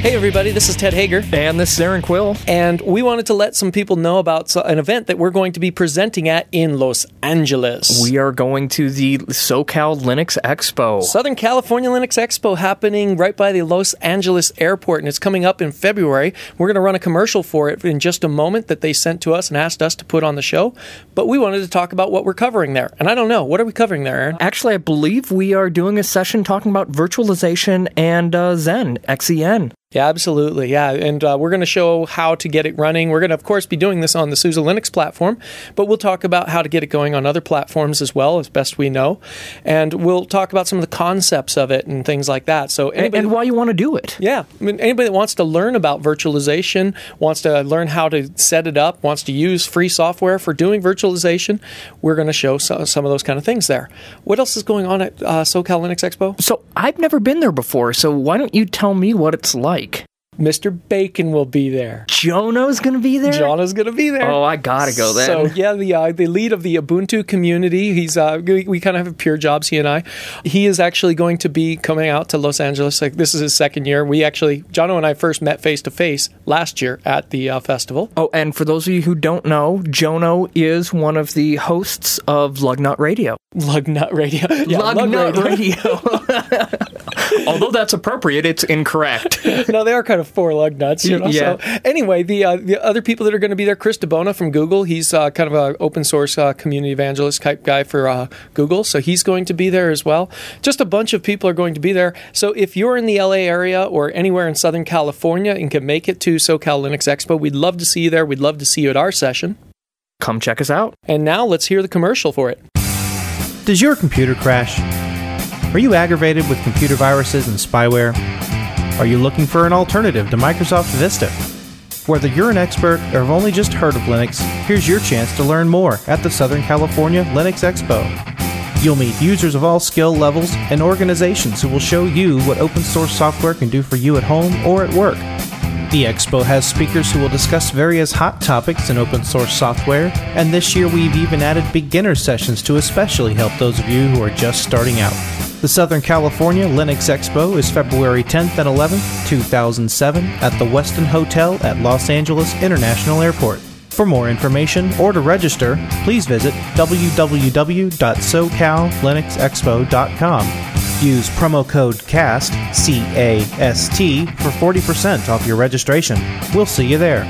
Hey, everybody, this is Ted Haeger. And this is Erin Quill. And we wanted to let some people know about an event that we're going to be presenting at in Los Angeles. We are going to the SoCal Linux Expo. Southern California Linux Expo happening right by the Los Angeles airport, and it's coming up in February. We're going to run a commercial for it in just a moment that they sent to us and asked us to put on the show. But we wanted to talk about what we're covering there. And I don't know, what are we covering there, Erin? Actually, I believe we are doing a session talking about virtualization and uh, Xen, XEN. Yeah, absolutely. Yeah, and uh, we're going to show how to get it running. We're going to, of course, be doing this on the SUSE Linux platform, but we'll talk about how to get it going on other platforms as well, as best we know, and we'll talk about some of the concepts of it and things like that. So, anybody, and, why you want to do it? Yeah, I mean, anybody that wants to learn about virtualization, wants to learn how to set it up, wants to use free software for doing virtualization, we're going to show some, some of those kind of things there. What else is going on at uh, SoCal Linux Expo? So, I've never been there before. So, why don't you tell me what it's like? Mr. Bacon will be there. Jono's going to be there. Jono's going to be there. Oh, I gotta go then. So yeah, the uh, the lead of the Ubuntu community. He's uh, we, we, kind of have a pure jobs. He and I. He is actually going to be coming out to Los Angeles. Like this is his second year. We actually Jono and I first met face to face last year at the uh, festival. Oh, and for those of you who don't know, Jono is one of the hosts of Lugnut Radio. Lugnut Radio. Yeah, Lugnut Lug Radio. Although that's appropriate, it's incorrect. no, they are kind of four lug nuts. You know? Yeah. So anyway, the uh, the other people that are going to be there, Chris DiBona from Google. He's uh, kind of an open source uh, community evangelist type guy for uh, Google, so he's going to be there as well. Just a bunch of people are going to be there. So if you're in the LA area or anywhere in Southern California and can make it to SoCal Linux Expo, we'd love to see you there. We'd love to see you at our session. Come check us out. And now let's hear the commercial for it. Does your computer crash? Are you aggravated with computer viruses and spyware? Are you looking for an alternative to Microsoft Vista? Whether you're an expert or have only just heard of Linux, here's your chance to learn more at the Southern California Linux Expo. You'll meet users of all skill levels and organizations who will show you what open source software can do for you at home or at work. The expo has speakers who will discuss various hot topics in open source software, and this year we've even added beginner sessions to especially help those of you who are just starting out. The Southern California Linux Expo is February 10th and 11th, 2007, at the Westin Hotel at Los Angeles International Airport. For more information or to register, please visit www.socallinuxexpo.com. Use promo code CAST, C A S T, for 40% off your registration. We'll see you there.